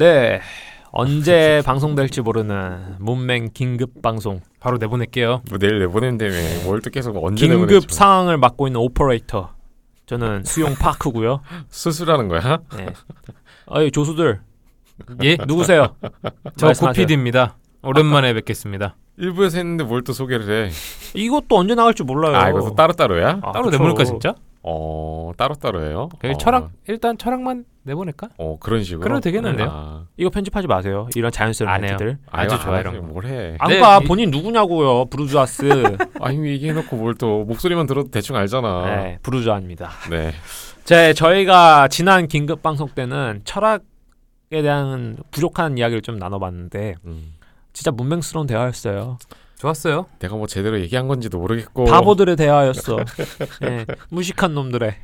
네. 언제 방송될지 모르는 문맹 긴급 방송 바로 내보낼게요. 뭐 내일 내보낸다며 뭘또 계속 언제 긴급 내보내지? 상황을 맡고 있는 오퍼레이터 저는 수용 파크고요. 수술하는 거야? 네. 어이 조수들 예, 누구세요? 저. 구피디입니다. 오랜만에 뵙겠습니다. 일부에서 했는데 뭘 또 소개를 해? 이것도 언제 나갈지 몰라요. 아 이것도 따로 따로야? 아, 따로 그쵸. 내보낼까 진짜? 어 따로 따로예요? 그냥 어, 철학 일단 철학만 내보낼까? 어 그런 식으로. 그래도 되겠는데요? 아, 이거 편집하지 마세요. 이런 자연스러운 안 해요. 멘트들. 아주 아유, 좋아 안 이런 거. 뭘 해? 안 네, 가. 이- 본인 누구냐고요. 브루주아스. 아니 얘기해놓고 뭘 또 목소리만 들어도 대충 알잖아. 네, 브루주아입니다. 네. 제 저희가 지난 긴급 방송 때는 철학에 대한 부족한 이야기를 좀 나눠봤는데 음. 진짜 문맹스러운 대화였어요. 좋았어요. 내가 뭐 제대로 얘기한 건지도 모르겠고. 바보들의 대화였어. 네, 무식한 놈들의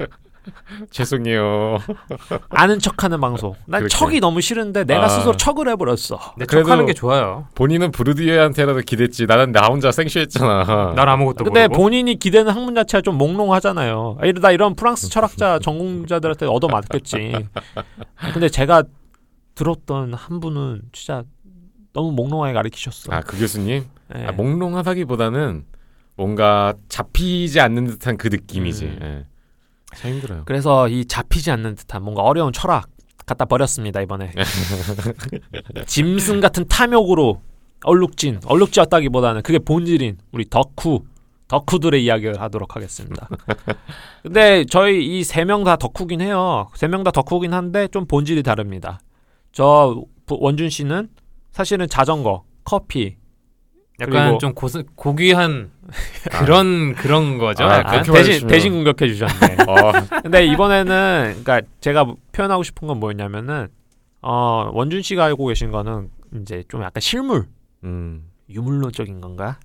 죄송해요. 아는 척하는 방송. 난 그렇게. 척이 너무 싫은데 내가 아. 스스로 척을 해버렸어. 내 그래도- 척하는 게 좋아요. 본인은 브루디에한테라도 기댔지. 나는 나 혼자 생쇼했잖아. 난 아무것도 근데 모르고. 본인이 기대는 학문 자체가 좀 몽롱하잖아요. 아, 이러다 이런 프랑스 철학자 전공자들한테 얻어맞겠지. 근데 제가 들었던 한 분은 진짜 너무 몽롱하게 가르치셨어. 아 그 교수님? 예. 아, 몽롱하다기보다는 뭔가 잡히지 않는 듯한 그 느낌이지. 음. 예. 참 힘들어요. 그래서 이 잡히지 않는 듯한 뭔가 어려운 철학 갖다 버렸습니다 이번에. 짐승 같은 탐욕으로 얼룩진 얼룩지었다기보다는 그게 본질인 우리 덕후 덕후들의 이야기를 하도록 하겠습니다. 근데 저희 이 세 명 다 덕후긴 해요. 세 명 다 덕후긴 한데 좀 본질이 다릅니다. 저 부- 원준 씨는 사실은 자전거, 커피, 약간 좀 고스, 고귀한 그런 그런 거죠. 아, 약간. 대신 말해주시면- 대신 공격해 주셨네. 어, 근데 이번에는 그러니까 제가 표현하고 싶은 건 뭐였냐면은 어 원준 씨가 알고 계신 거는 이제 좀 약간 실물 음. 유물론적인 건가?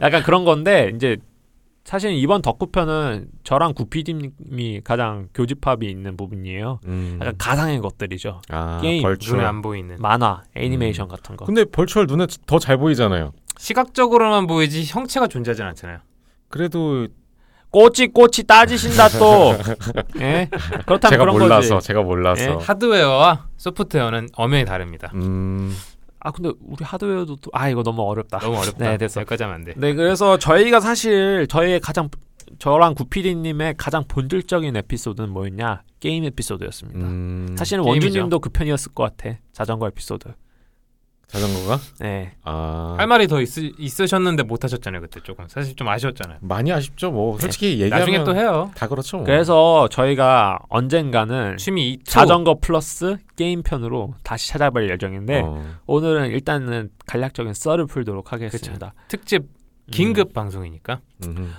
약간 그런 건데 이제 사실 이번 덕후편은 저랑 구피디님이 가장 교집합이 있는 부분이에요. 음. 약간 가상의 것들이죠. 아, 게임, 벌출. 눈에 안 보이는. 만화, 애니메이션 같은 거. 근데 벌출 눈에 더 잘 보이잖아요. 시각적으로만 보이지 형체가 존재하지 않잖아요. 그래도 꼬치 꼬치 따지신다 또. 예? 그렇다면 제가 그런 몰라서 거지. 제가 몰라서. 예? 하드웨어와 소프트웨어는 엄연히 다릅니다. 음. 아 근데 우리 하드웨어도 또, 아 이거 너무 어렵다. 너무 어렵다. 네, 됐어. 여기까지 하면 안 돼. 네, 그래서 저희가 사실 저희의 가장 저랑 구피디님의 가장 본질적인 에피소드는 뭐였냐? 게임 에피소드였습니다. 음. 사실은. 원주님도 그 편이었을 것 같아. 자전거 에피소드. 자전거가? 네. 아. 할 말이 더 있, 있으셨는데 못 하셨잖아요 그때 조금 사실 좀 아쉬웠잖아요. 많이 아쉽죠. 뭐 솔직히 얘기하면 나중에 또 해요. 다 그렇죠. 뭐. 그래서 저희가 언젠가는 취미 이 자전거 플러스 게임 편으로 다시 찾아볼 예정인데 어. 오늘은 일단은 간략적인 썰을 풀도록 하겠습니다. 특집 음. 긴급 방송이니까 음.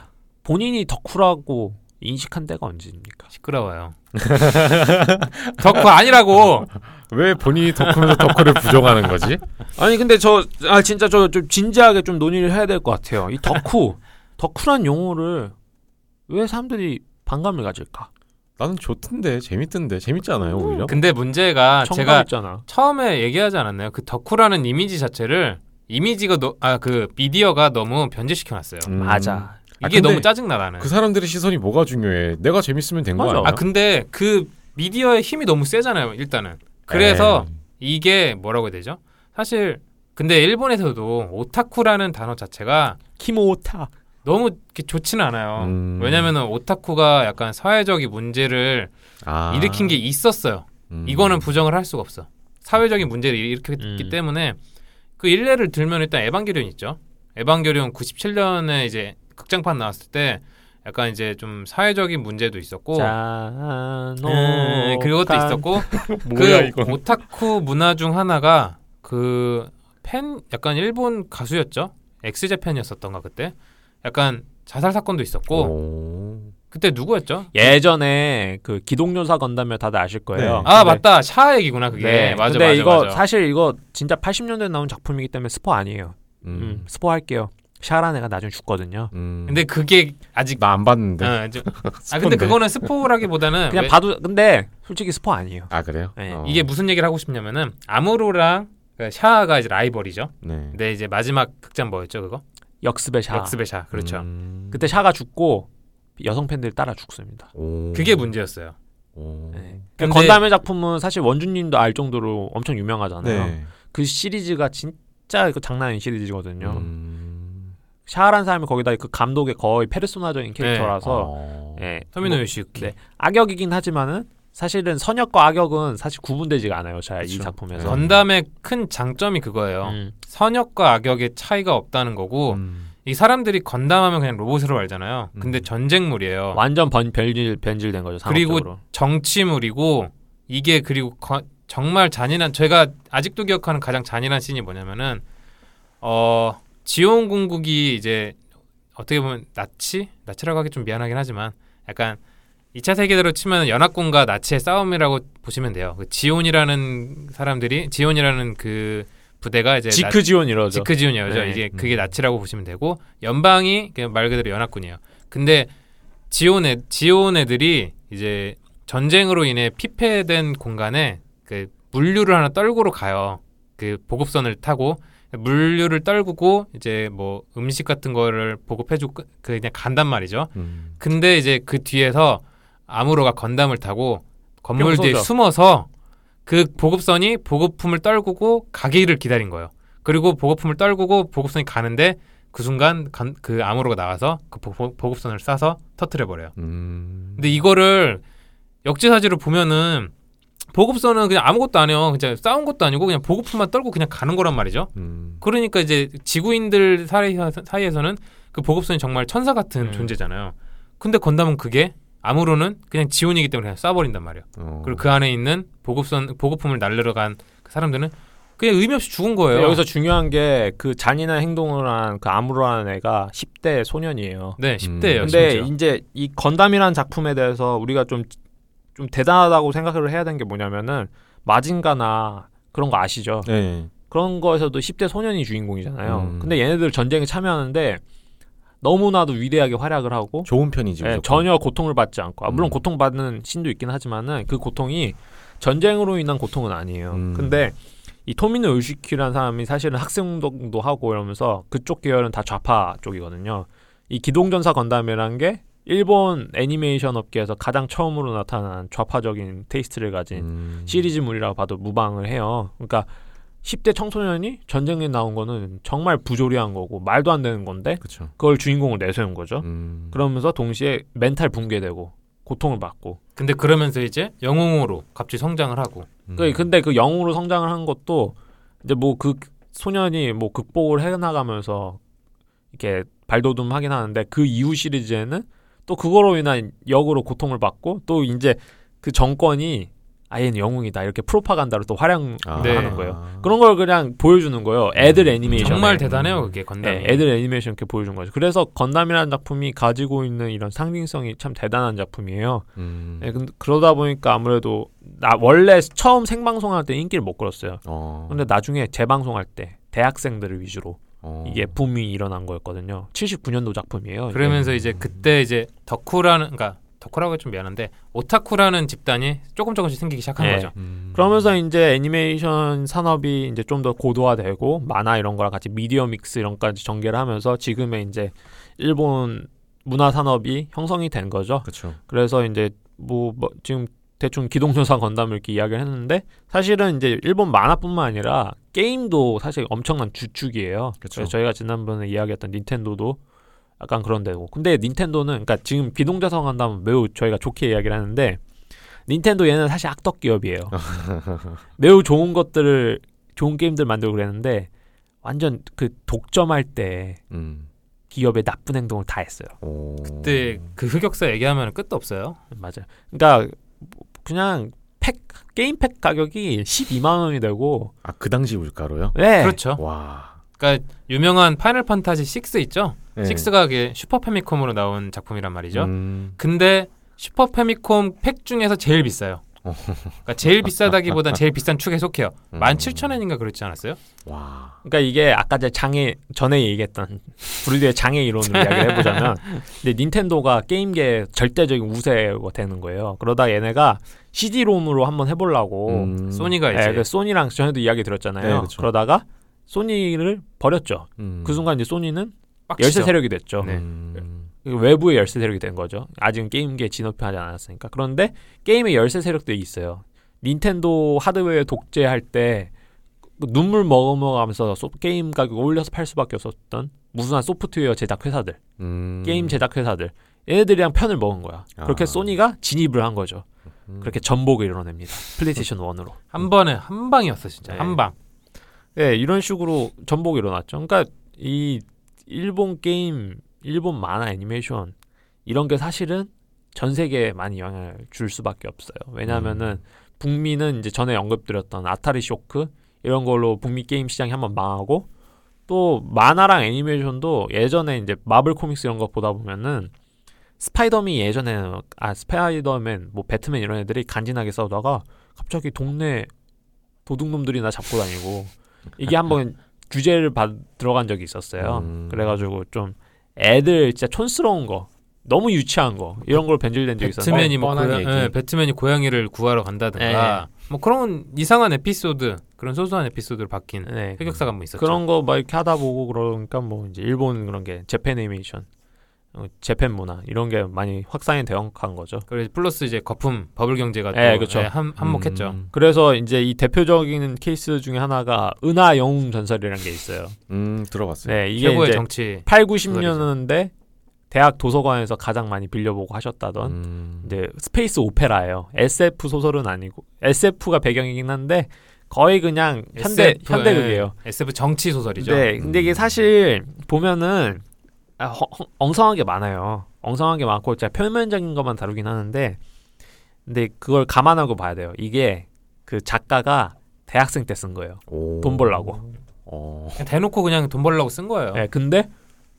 본인이 덕후라고 인식한 때가 언제입니까? 시끄러워요. 덕후 아니라고. 왜 본인이 덕후면서 덕후를 부정하는 거지? 아니 근데 저 아 진짜 저 좀 진지하게 좀 논의를 해야 될 것 같아요. 이 덕후 덕후란 용어를 왜 사람들이 반감을 가질까? 나는 좋던데 재밌던데 재밌잖아요 오히려. 근데 문제가 제가 있잖아. 처음에 얘기하지 않았나요? 그 덕후라는 이미지 자체를 이미지가 아그 미디어가 너무 변질시켜 놨어요. 음. 맞아. 아, 이게 근데 너무 짜증나 나는. 그 사람들의 시선이 뭐가 중요해? 내가 재밌으면 된거 맞아. 아니야? 아 근데 그 미디어의 힘이 너무 세잖아요. 일단은. 그래서 에이. 이게 뭐라고 해야 되죠? 사실 근데 일본에서도 오타쿠라는 단어 자체가 키모타. 너무 좋지는 않아요. 음. 왜냐면은 오타쿠가 약간 사회적인 문제를 아. 일으킨 게 있었어요. 음. 이거는 부정을 할 수가 없어. 사회적인 문제를 일으켰기 음. 때문에 그 일례를 들면 일단 에반게리온 있죠. 에반게리온 97년에 이제 극장판 나왔을 때 약간 이제 좀 사회적인 문제도 있었고. 음, 그것도 있었고 그 이건? 오타쿠 문화 중 하나가 그 팬 약간 일본 가수였죠. 엑스제팬이었었던가 그때 약간 자살 사건도 있었고 오. 그때 누구였죠? 예전에 그 기동요사 건담을 다들 아실 거예요. 네. 아 맞다 샤 얘기구나 그게 네. 맞아 근데 맞아 이거 맞아. 사실 이거 진짜 80년대에 나온 작품이기 때문에 스포 아니에요. 음, 음. 스포 할게요. 샤란 애가 나중에 죽거든요. 음. 근데 그게 아직 나 안 봤는데. 어, 좀- 아 근데 스폰데. 그거는 스포라기보다는 그냥 왜- 봐도 근데 솔직히 스포 아니에요. 아 그래요? 네. 어. 이게 무슨 얘기를 하고 싶냐면은 아무로랑 그 샤가 이제 라이벌이죠. 네. 근데 이제 마지막 극장 뭐였죠 그거? 역습의 샤. 역습의 샤 그렇죠. 음. 그때 샤가 죽고 여성 팬들이 따라 죽습니다. 오. 그게 문제였어요. 오. 네. 근데- 건담의 작품은 사실 원주님도 알 정도로 엄청 유명하잖아요. 네. 그 시리즈가 진짜 그 장난 아닌 시리즈거든요. 음. 샤아란 사람이 거기다 그 감독의 거의 페르소나적인 캐릭터라서 어. 예. 터미노 뭐, 요시유키. 네. 악역이긴 하지만은 사실은 선역과 악역은 사실 구분되지가 않아요. 자, 이. 작품에서. 건담의 큰 장점이 그거예요. 음. 선역과 악역의 차이가 없다는 거고 음. 이 사람들이 건담하면 그냥 로봇으로 알잖아요. 근데 음. 전쟁물이에요. 완전 번, 변질 변질된 거죠. 그리고 상업적으로. 정치물이고 이게 그리고 거- 정말 잔인한 제가 아직도 기억하는 가장 잔인한 씬이 뭐냐면은 어 지온 공국이 이제 어떻게 보면 나치 나치라고 하기 좀 미안하긴 하지만 약간 2차 세계대로 치면 연합군과 나치의 싸움이라고 보시면 돼요. 그 지온이라는 사람들이 지온이라는 그 부대가 이제 나- 지크 지원 이러죠. 지크 지온이죠. 네. 이게 음. 그게 나치라고 보시면 되고 연방이 그냥 말 그대로 연합군이에요. 근데 지온 애 지온 애들이 이제 전쟁으로 인해 피폐된 공간에 그 물류를 하나 떨구러 가요. 그 보급선을 타고 물류를 떨구고 이제 뭐 음식 같은 거를 보급해주고 그 그냥 간단 말이죠. 음. 근데 이제 그 뒤에서 아무로가 건담을 타고 건물 뿅 뒤에. 숨어서 그 보급선이 보급품을 떨구고 가기를 기다린 거예요. 그리고 보급품을 떨구고 보급선이 가는데 그 순간 간- 그 아무로가 나와서 그 보, 급선을 쏴서 터트려 버려요. 음. 근데 이거를 역지사지로 보면은 보급선은 그냥 아무것도 안 해요. 그냥 싸운 것도 아니고 그냥 보급품만 떨고 그냥 가는 거란 말이죠. 음. 그러니까 이제 지구인들 사이, 사이에서 는 그 보급선이 정말 천사 같은 음. 존재잖아요. 근데 건담은 그게 아무로는 그냥 지온이기 때문에 그냥 쏴버린단 말이에요. 어. 그리고 그 안에 있는 보급선 보급품을 날리러 간 그 사람들은 그냥 의미 없이 죽은 거예요. 여기서 중요한 게 그 잔인한 행동을 한그 아무로라는 애가 10대 소년이에요. 네, 10대예요. 근데 심지어. 이제 이 건담이라는 작품에 대해서 우리가 좀 좀 대단하다고 생각을 해야 되는 게 뭐냐면은 마징가나 그런 거 아시죠? 네. 그런 거에서도 10대 소년이 주인공이잖아요. 음. 근데 얘네들 전쟁에 참여하는데 너무나도 위대하게 활약을 하고 좋은 편이지. 예. 전혀 고통을 받지 않고 아, 물론 음. 고통받는 신도 있긴 하지만은 그 고통이 전쟁으로 인한 고통은 아니에요. 음. 근데 이 토미노 요시키라는 사람이 사실은 학생운동도 하고 이러면서 그쪽 계열은 다 좌파 쪽이거든요. 이 기동전사 건담이라는 게 일본 애니메이션 업계에서 가장 처음으로 나타난 좌파적인 taste를 가진 음. 시리즈물이라고 봐도 무방을 해요. 그러니까 10대 청소년이 전쟁에 나온 거는 정말 부조리한 거고 말도 안 되는 건데 그렇죠. 그걸 주인공으로 내세운 거죠. 음. 그러면서 동시에 멘탈 붕괴되고 고통을 받고. 근데 그러면서 이제 영웅으로 갑자기 성장을 하고 음. 그 근데 그 영웅으로 성장을 한 것도 이제 뭐 그 소년이 뭐 극복을 해 나가면서 이렇게 발돋움 하긴 하는데 그 이후 시리즈에는 또 그거로 인한 역으로 고통을 받고 또 이제 그 정권이 아얘는 영웅이다 이렇게 프로파간다로 또 활용하는 아. 네. 거예요. 그런 걸 그냥 보여주는 거예요. 애들 애니메이션. 정말 대단해요 그게 건담이. 네, 애들 애니메이션 이렇게 보여준 거죠. 그래서 건담이라는 작품이 가지고 있는 이런 상징성이 참 대단한 작품이에요. 음. 네, 근데 그러다 보니까 아무래도 나 원래 처음 생방송할 때 인기를 못 끌었어요. 어. 근데 나중에 재방송할 때 대학생들을 위주로 어. 이게 붐이 일어난 거였거든요. 79년도 작품이에요. 이게. 그러면서 이제 그때 이제 덕후라는 그러니까 덕후라고 좀 미안한데 오타쿠라는 집단이 조금 조금씩 생기기 시작한 네. 거죠. 음. 그러면서 이제 애니메이션 산업이 이제 좀 더 고도화되고 만화 이런 거랑 같이 미디어 믹스 이런 까지 전개를 하면서 지금의 이제 일본 문화 산업이 형성이 된 거죠. 그렇죠. 그래서 이제 뭐, 뭐 지금 대충 기동전사 건담을 이렇게 이야기를 했는데 사실은 이제 일본 만화뿐만 아니라 게임도 사실 엄청난 주축이에요. 그쵸. 그래서 저희가 지난번에 이야기했던 닌텐도도 약간 그런 데고. 근데 닌텐도는 그러니까 지금 기동전사 건담은 매우 저희가 좋게 이야기를 하는데 닌텐도 얘는 사실 악덕 기업이에요. 매우 좋은 것들을 좋은 게임들 만들고 그랬는데 완전 그 독점할 때 음. 기업의 나쁜 행동을 다 했어요. 오. 그때 그 흑역사 얘기하면 끝도 없어요. 맞아요. 그러니까 그냥 팩 게임 팩 가격이 12만 원이 되고 아, 그 당시 물가로요? 네. 그렇죠. 와. 그러니까 유명한 파이널 판타지 6 있죠. 네. 6가 그게 슈퍼 패미컴으로 나온 작품이란 말이죠. 음. 근데 슈퍼 패미컴 팩 중에서 제일 비싸요. 그러니까 제일 비싸다기보단 제일 비싼 축에 속해요. 음. 17,000엔인가 그랬지 않았어요? 와. 그러니까 이게 아까 제 장애 전에 얘기했던 불리의 장애 이론으로 이야기를 해보자면 근데 닌텐도가 게임계 절대적인 우세가 되는 거예요. 그러다 얘네가 CD롬으로 한번 해보려고 음. 소니가 네, 이제 그 소니랑 전에도 이야기 드렸잖아요. 네, 그쵸. 그러다가 소니를 버렸죠. 음. 그 순간 이제 소니는 빡치죠. 열세 세력이 됐죠. 네. 음. 외부의 열세 세력이 된 거죠. 아직은 게임계 진업하지 않았으니까. 그런데 게임의 열세 세력들이 있어요. 닌텐도 하드웨어 독재할 때그 눈물 머금어가면서 소- 게임 가격 올려서 팔 수밖에 없었던 무수한 소프트웨어 제작 회사들, 음. 게임 제작 회사들, 얘네들이랑 편을 먹은 거야. 그렇게 아. 소니가 진입을 한 거죠. 음. 그렇게 전복을 이뤄냅니다. 플레이스테이션 1으로. 한 번에 한 방이었어 진짜 네. 한 방. 네, 이런 식으로 전복이 일어났죠. 그러니까 이 일본 게임, 일본 만화 애니메이션 이런 게 사실은 전 세계에 많이 영향을 줄 수밖에 없어요. 왜냐하면은 북미는 이제 전에 언급드렸던 아타리 쇼크 이런 걸로 북미 게임 시장이 한번 망하고 또 만화랑 애니메이션도 예전에 이제 마블 코믹스 이런 거 보다 보면은 스파이더맨 예전에 아 스파이더맨 뭐 배트맨 이런 애들이 간지나게 싸우다가 갑자기 동네 도둑놈들이 나 잡고 다니고 이게 한번 규제를 받 들어간 적이 있었어요. 음. 그래가지고 좀 애들 진짜 촌스러운 거 너무 유치한 거 이런 걸 변질된 적이 있었는데 배트맨이 뭐 고양, 얘기. 예, 배트맨이 고양이를 구하러 간다든가 뭐 그런 이상한 에피소드 그런 소소한 에피소드를 박힌 네. 흑역사가 뭐 있었죠. 그런 거 막 이렇게 하다 보고 그러니까 뭐 이제 일본 그런 게 Japan 애니메이션, 어, Japan 문화 이런 게 많이 확산이 되어간 거죠. 그리고 플러스 이제 거품 버블 경제가 또 예, 그쵸. 예, 한, 한몫했죠. 음. 그래서 이제 이 대표적인 케이스 중에 하나가 은하 영웅 전설이라는 게 있어요. 음, 들어봤어요. 네, 이게 최고의 이제 정치 8, 90년대 대학 도서관에서 가장 많이 빌려보고 하셨다던 음. 이제 스페이스 오페라예요. SF 소설은 아니고 SF가 배경이긴 한데 거의 그냥 현대 SF, 현대극이에요. 예, SF 정치 소설이죠. 네, 근데 이게 음. 사실 보면은 아, 허- 허- 엉성한 게 많아요. 엉성한 게 많고 진짜 표면적인 것만 다루긴 하는데 근데 그걸 감안하고 봐야 돼요. 이게 그 작가가 대학생 때 쓴 거예요. 오. 돈 벌라고. 어. 그냥 대놓고 그냥 돈 벌려고 쓴 거예요. 네, 근데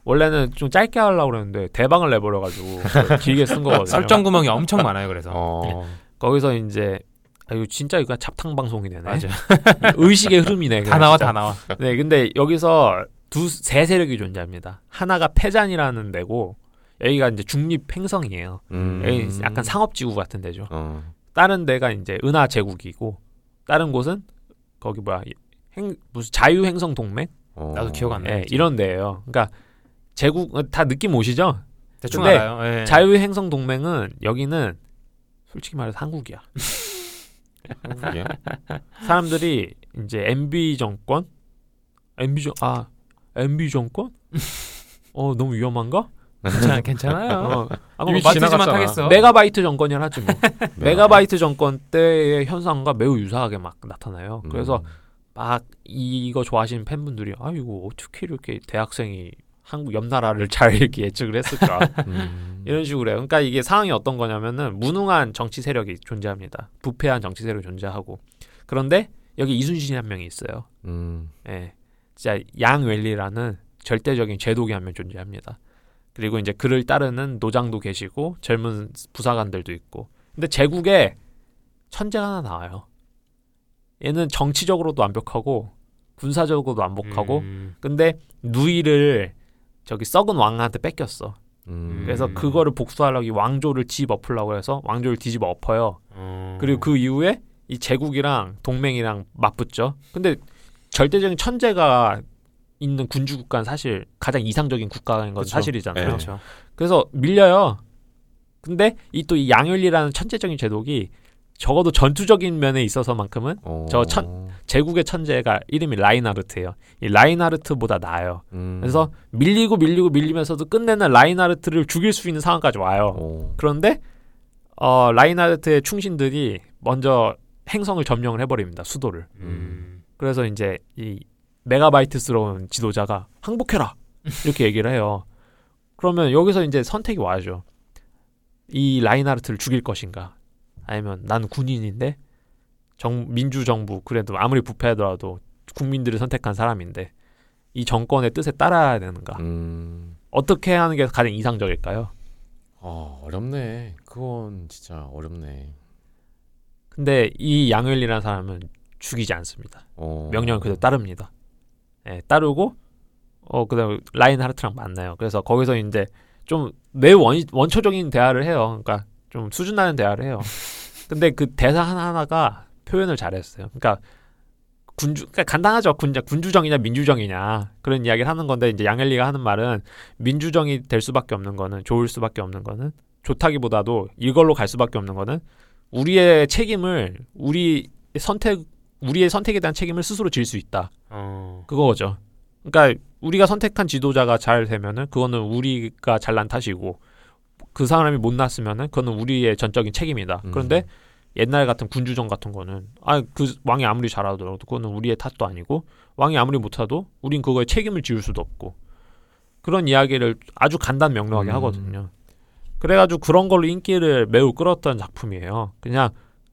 원래는 좀 짧게 하려고 그랬는데 대박을 내버려가지고 길게 쓴 거거든요. 설정 구멍이 엄청 많아요. 그래서 어. 거기서 이제 아 이거 진짜 이거 잡탕 방송이 되네. 맞아. 의식의 흐름이네. 다 나와 진짜. 다 나와. 네, 근데 여기서 두 세 세력이 존재합니다. 하나가 패잔이라는 데고 여기가 이제 중립 행성이에요. 음. 여기 약간 상업지구 같은 데죠. 어. 다른 데가 이제 은하 제국이고 다른 곳은 거기 뭐야 행 무슨 자유 행성 동맹? 어. 나도 기억 안 나. 예, 이런 데예요. 그러니까 제국 어, 다 느낌 오시죠? 대충 근데 알아요. 예. 자유 행성 동맹은 여기는 솔직히 말해서 한국이야. 한국이야? 사람들이 이제 MB 정권, MB 정아 MB 정권? 어 너무 위험한가? 괜찮, 괜찮아요. 어, 아, 이미 맞지지만 지나갔잖아. 타겠어. 메가바이트 정권이라 하지 뭐. 메가바이트 정권 때의 현상과 매우 유사하게 막 나타나요. 음. 그래서 막 이거 좋아하시는 팬분들이 아 이거 어떻게 이렇게 대학생이 한국 옆 나라를 잘 이렇게 예측을 했을까 음. 이런 식으로 해요. 그러니까 이게 상황이 어떤 거냐면은 무능한 정치 세력이 존재합니다. 부패한 정치 세력이 존재하고 그런데 여기 이순신이 한 명이 있어요. 음. 예, 진짜 양웰리라는 절대적인 제독이 한 명 존재합니다. 그리고 이제 그를 따르는 노장도 계시고 젊은 부사관들도 있고. 근데 제국에 천재가 하나 나와요. 얘는 정치적으로도 완벽하고 군사적으로도 완벽하고. 음. 근데 누이를 저기 썩은 왕한테 뺏겼어. 음. 그래서 그거를 복수하려고 이 왕조를 뒤집어 엎으려고 해서 왕조를 뒤집어 엎어요. 어. 그리고 그 이후에 이 제국이랑 동맹이랑 맞붙죠. 근데 절대적인 천재가 있는 군주 국가는 사실 가장 이상적인 국가인 건 그쵸. 사실이잖아요. 네. 그렇죠. 그래서 밀려요. 근데 이 또 이 양윤리라는 천재적인 제독이 적어도 전투적인 면에 있어서만큼은 어. 저 천- 제국의 천재가 이름이 라인하르트예요. 이 라인하르트보다 나아요. 음. 그래서 밀리고 밀리고 밀리면서도 끝내는 라인하르트를 죽일 수 있는 상황까지 와요. 어. 그런데 어, 라인하르트의 충신들이 먼저 행성을 점령을 해버립니다. 수도를. 음. 그래서 이제 이 메가바이트스러운 지도자가 항복해라 이렇게 얘기를 해요. 그러면 여기서 이제 선택이 와야죠. 이 라인하르트를 죽일 것인가, 아니면 나는 군인인데 정 민주 정부 그래도 아무리 부패하더라도 국민들이 선택한 사람인데 이 정권의 뜻에 따라야 되는가? 음. 어떻게 하는 게 가장 이상적일까요? 아, 어렵네. 그건 진짜 어렵네. 근데 이 양웰리라는 사람은 죽이지 않습니다. 어. 명령을 그대로 따릅니다. 예, 따르고 어 그다음 라인하르트랑 만나요. 그래서 거기서 이제 좀 매우 원, 원초적인 대화를 해요. 그러니까 좀 수준 나는 대화를 해요. 근데 그 대사 하나 하나가 표현을 잘했어요. 그러니까 군주 그러니까 간단하죠. 군 군주정이냐 민주정이냐 그런 이야기를 하는 건데 이제 양엘리가 하는 말은 민주정이 될 수밖에 없는 거는 좋을 수밖에 없는 거는 좋다기보다도 이걸로 갈 수밖에 없는 거는 우리의 책임을 우리 선택 우리의 선택에 대한 책임을 스스로 질 수 있다. 어. 그거죠. 그러니까 우리가 선택한 지도자가 잘 되면은 그거는 우리가 잘난 탓이고 그 사람이 못 났으면은 그거는 우리의 전적인 책임이다. 음. 그런데 옛날 같은 군주정 같은 거는 아 그 왕이 아무리 잘하더라도 그거는 우리의 탓도 아니고 왕이 아무리 못하도 우린 그거에 책임을 지울 수도 없고 그런 이야기를 아주 간단 명료하게 음. 하거든요. 그래가지고 그런 걸로 인기를 매우 끌었던 작품이에요. 그냥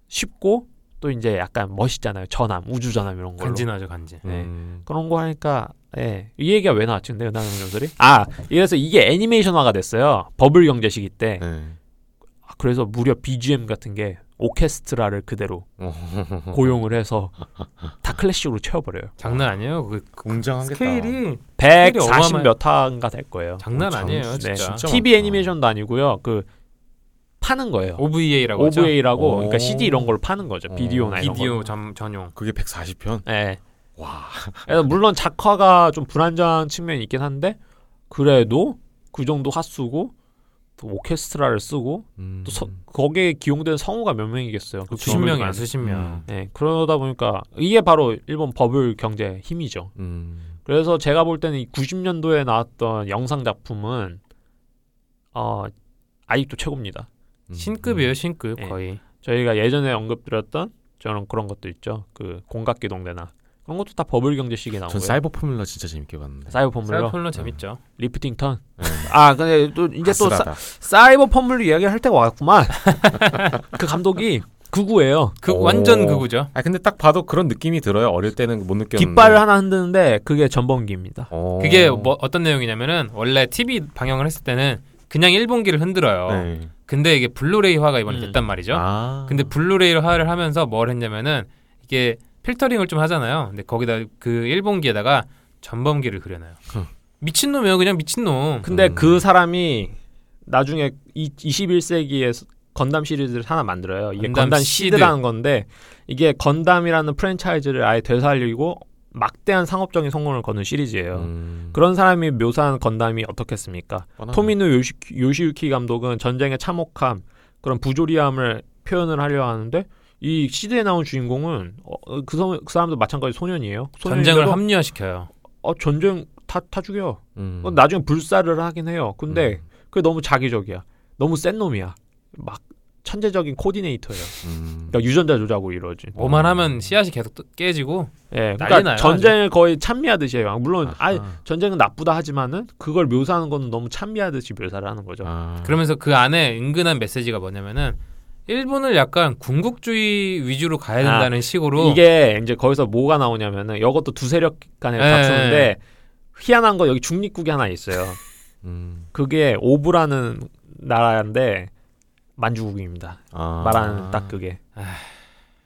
쉽고 또 이제 약간 멋있잖아요. 전함, 우주 전함 이런 걸로. 간지나죠 간지. 네. 음. 그런 거 하니까 예. 이 얘기가 왜 나왔지? 근데 은하는 점들이 아 이래서 이게 애니메이션화가 됐어요. 버블 경제 시기 때. 네. 아, 그래서 무려 BGM 같은 게 오케스트라를 그대로 고용을 해서 다 클래식으로 채워버려요. 장난 아니에요. 그 공정하겠다. 스케일이 140 어마어마해. 몇 화인가 될 거예요. 장난 어, 장- 아니에요, 네. 진짜. 진짜 TV 많다. 애니메이션도 아니고요. 그 파는 거예요. OVA라고 하죠. OVA라고 오. 그러니까 CD 이런 걸 파는 거죠. 오. 비디오나 이런 거. 비디오 전, 전용. 그게 140편? 예. 와. 그래서 물론 작화가 좀 불안정한 측면이 있긴 한데 그래도 그 정도 화 쓰고 또 오케스트라를 쓰고 음. 또 서- 거기에 기용된 성우가 몇 명이겠어요. 그 수십 기억이 명이야, 안- 수십 명. 음. 네, 그러다 보니까 이게 바로 일본 버블 경제 힘이죠. 음. 그래서 제가 볼 때는 이 90년도에 나왔던 영상 작품은 어 아직도 최고입니다. 음. 신급이에요, 신급 네. 거의. 저희가 예전에 언급드렸던 저런 그런 것도 있죠. 그 공각기동대나 그런 것도 다 버블 경제 시기에 나오고요. 전 사이버 포뮬러 진짜 재밌게 봤는데. 사이버 포뮬러, 사이버 포뮬러 재밌죠. lifting turn. 네. 아 근데 또 이제 또 사, 아슬하다. 사이버 포뮬러 이야기를 할 때가 왔구만. 그 감독이 극우예요. 그 오. 완전 극우죠. 아 근데 딱 봐도 그런 느낌이 들어요. 어릴 때는 못 느꼈는데. 깃발을 하나 흔드는데 그게 전범기입니다. 어. 그게 뭐 어떤 내용이냐면은 원래 TV 방영을 했을 때는 그냥 일본기를 흔들어요. 네. 근데 이게 블루레이화가 이번에 음. 됐단 말이죠. 아. 근데 블루레이화를 하면서 뭘 했냐면은 이게 필터링을 좀 하잖아요. 근데 거기다 그 일본기에다가 전범기를 그려놔요. 흠. 미친놈이에요, 그냥 미친놈. 근데 음. 그 사람이 나중에 이 21세기에 건담 시리즈를 하나 만들어요. 이게 건담 건담, 시드. 시드라는 건데 이게 건담이라는 프랜차이즈를 아예 되살리고 막대한 상업적인 성공을 거둔 시리즈예요. 음. 그런 사람이 묘사한 건담이 어떻겠습니까? 뻔하네. 토미노 요시, 요시유키 감독은 전쟁의 참혹함, 그런 부조리함을 표현을 하려 하는데 이 시드에 나온 주인공은 어, 그, 사- 그 사람도 마찬가지 소년이에요. 전쟁을 합리화시켜요. 어, 전쟁 다, 다 죽여. 음. 어, 나중에 불사를 하긴 해요. 근데 음. 그게 너무 자기적이야. 너무 센 놈이야. 막 천재적인 코디네이터예요. 음. 그러니까 유전자 조작으로 이루어진. 뭐만 하면 씨앗이 계속 또 깨지고 예, 그러니까 나요, 전쟁을 거의 찬미하듯이 해요. 물론 아, 아하. 전쟁은 나쁘다 하지만은 그걸 묘사하는 거는 너무 찬미하듯이 묘사를 하는 거죠. 아. 그러면서 그 안에 은근한 메시지가 뭐냐면은 일본을 약간 군국주의 위주로 가야 된다는 식으로 아, 이게 이제 거기서 뭐가 나오냐면은 이것도 두 세력 간의 예, 다투는데 희한한 거 여기 중립국이 하나 있어요. 음. 그게 오브라는 나라인데 만주국입니다. 아. 말하는 딱 그게. 아.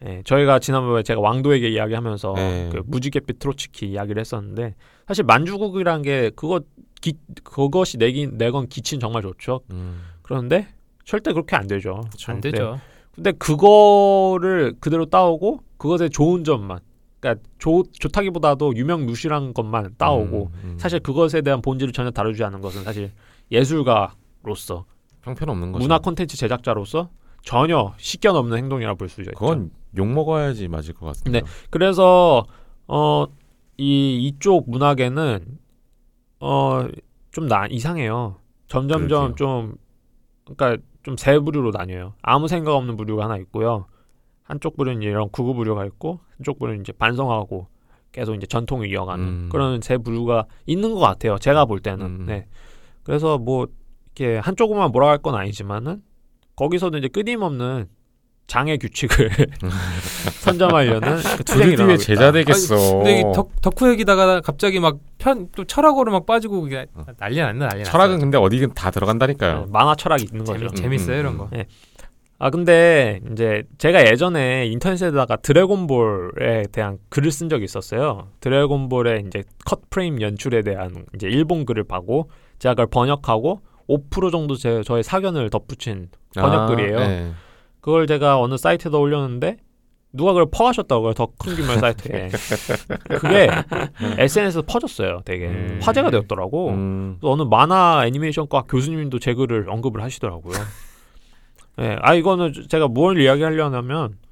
예, 저희가 지난번에 제가 왕도에게 이야기하면서 네. 그 무지갯빛 트로츠키 이야기를 했었는데 사실 만주국이란 게 그거 기, 그것이 내긴 내건 기친 정말 좋죠. 음. 그런데 절대 그렇게 안 되죠. 안 근데- 되죠. 근데 그거를 그대로 따오고 그것의 좋은 점만 그러니까 좋, 좋다기보다도 유명무실한 것만 따오고 음, 음. 사실 그것에 대한 본질을 전혀 다루지 않는 것은 사실 예술가로서 형편없는 거죠. 문화 콘텐츠 제작자로서 전혀 식견 없는 행동이라 볼 수 있죠. 그건 욕 먹어야지 맞을 것 같습니다. 네. 그래서 어 이 이쪽 문학에는 어좀 나 이상해요. 점점점. 좀 그러니까 좀 세 부류로 나뉘어요. 아무 생각 없는 부류가 하나 있고요. 한쪽 부류는 이런 구구 부류가 있고 한쪽 부류는 이제 반성하고 계속 이제 전통을 이어가는 음. 그런 세 부류가 있는 것 같아요. 제가 볼 때는. 음. 네. 그래서 뭐 이렇게 한쪽만 몰아갈 건 아니지만은 거기서도 이제 끊임없는 장애 규칙을 선점하려는 그 투쟁이 둘이 뒤에 일어나고 제자. 되겠어. 근데 덕, 덕후 얘기다가 갑자기 막 편 또 철학으로 막 빠지고 그게 난리 났네 난리 났어. 철학은 근데 어디든 다 들어간다니까요. 네, 만화 철학이 있는 거죠. 재밌, 음, 재밌어요 음, 이런 음. 거. 아 근데 이제 제가 예전에 인터넷에다가 드래곤볼에 대한 글을 쓴 적이 있었어요. 드래곤볼의 이제 컷 프레임 연출에 대한 이제 일본 글을 봐고 제가 그걸 번역하고 5% 정도 제 저의 사견을 덧붙인 번역글이에요. 아, 네. 그걸 제가 어느 사이트에다 올렸는데 누가 그걸 퍼가셨다고요 더 큰 규모의 사이트에 그게 SNS에서 퍼졌어요 되게 음. 화제가 되었더라고 음. 또 어느 만화 애니메이션과 교수님도 제 글을 언급을 하시더라고요 예, 아 이거는 제가 뭘 이야기하려냐면 아,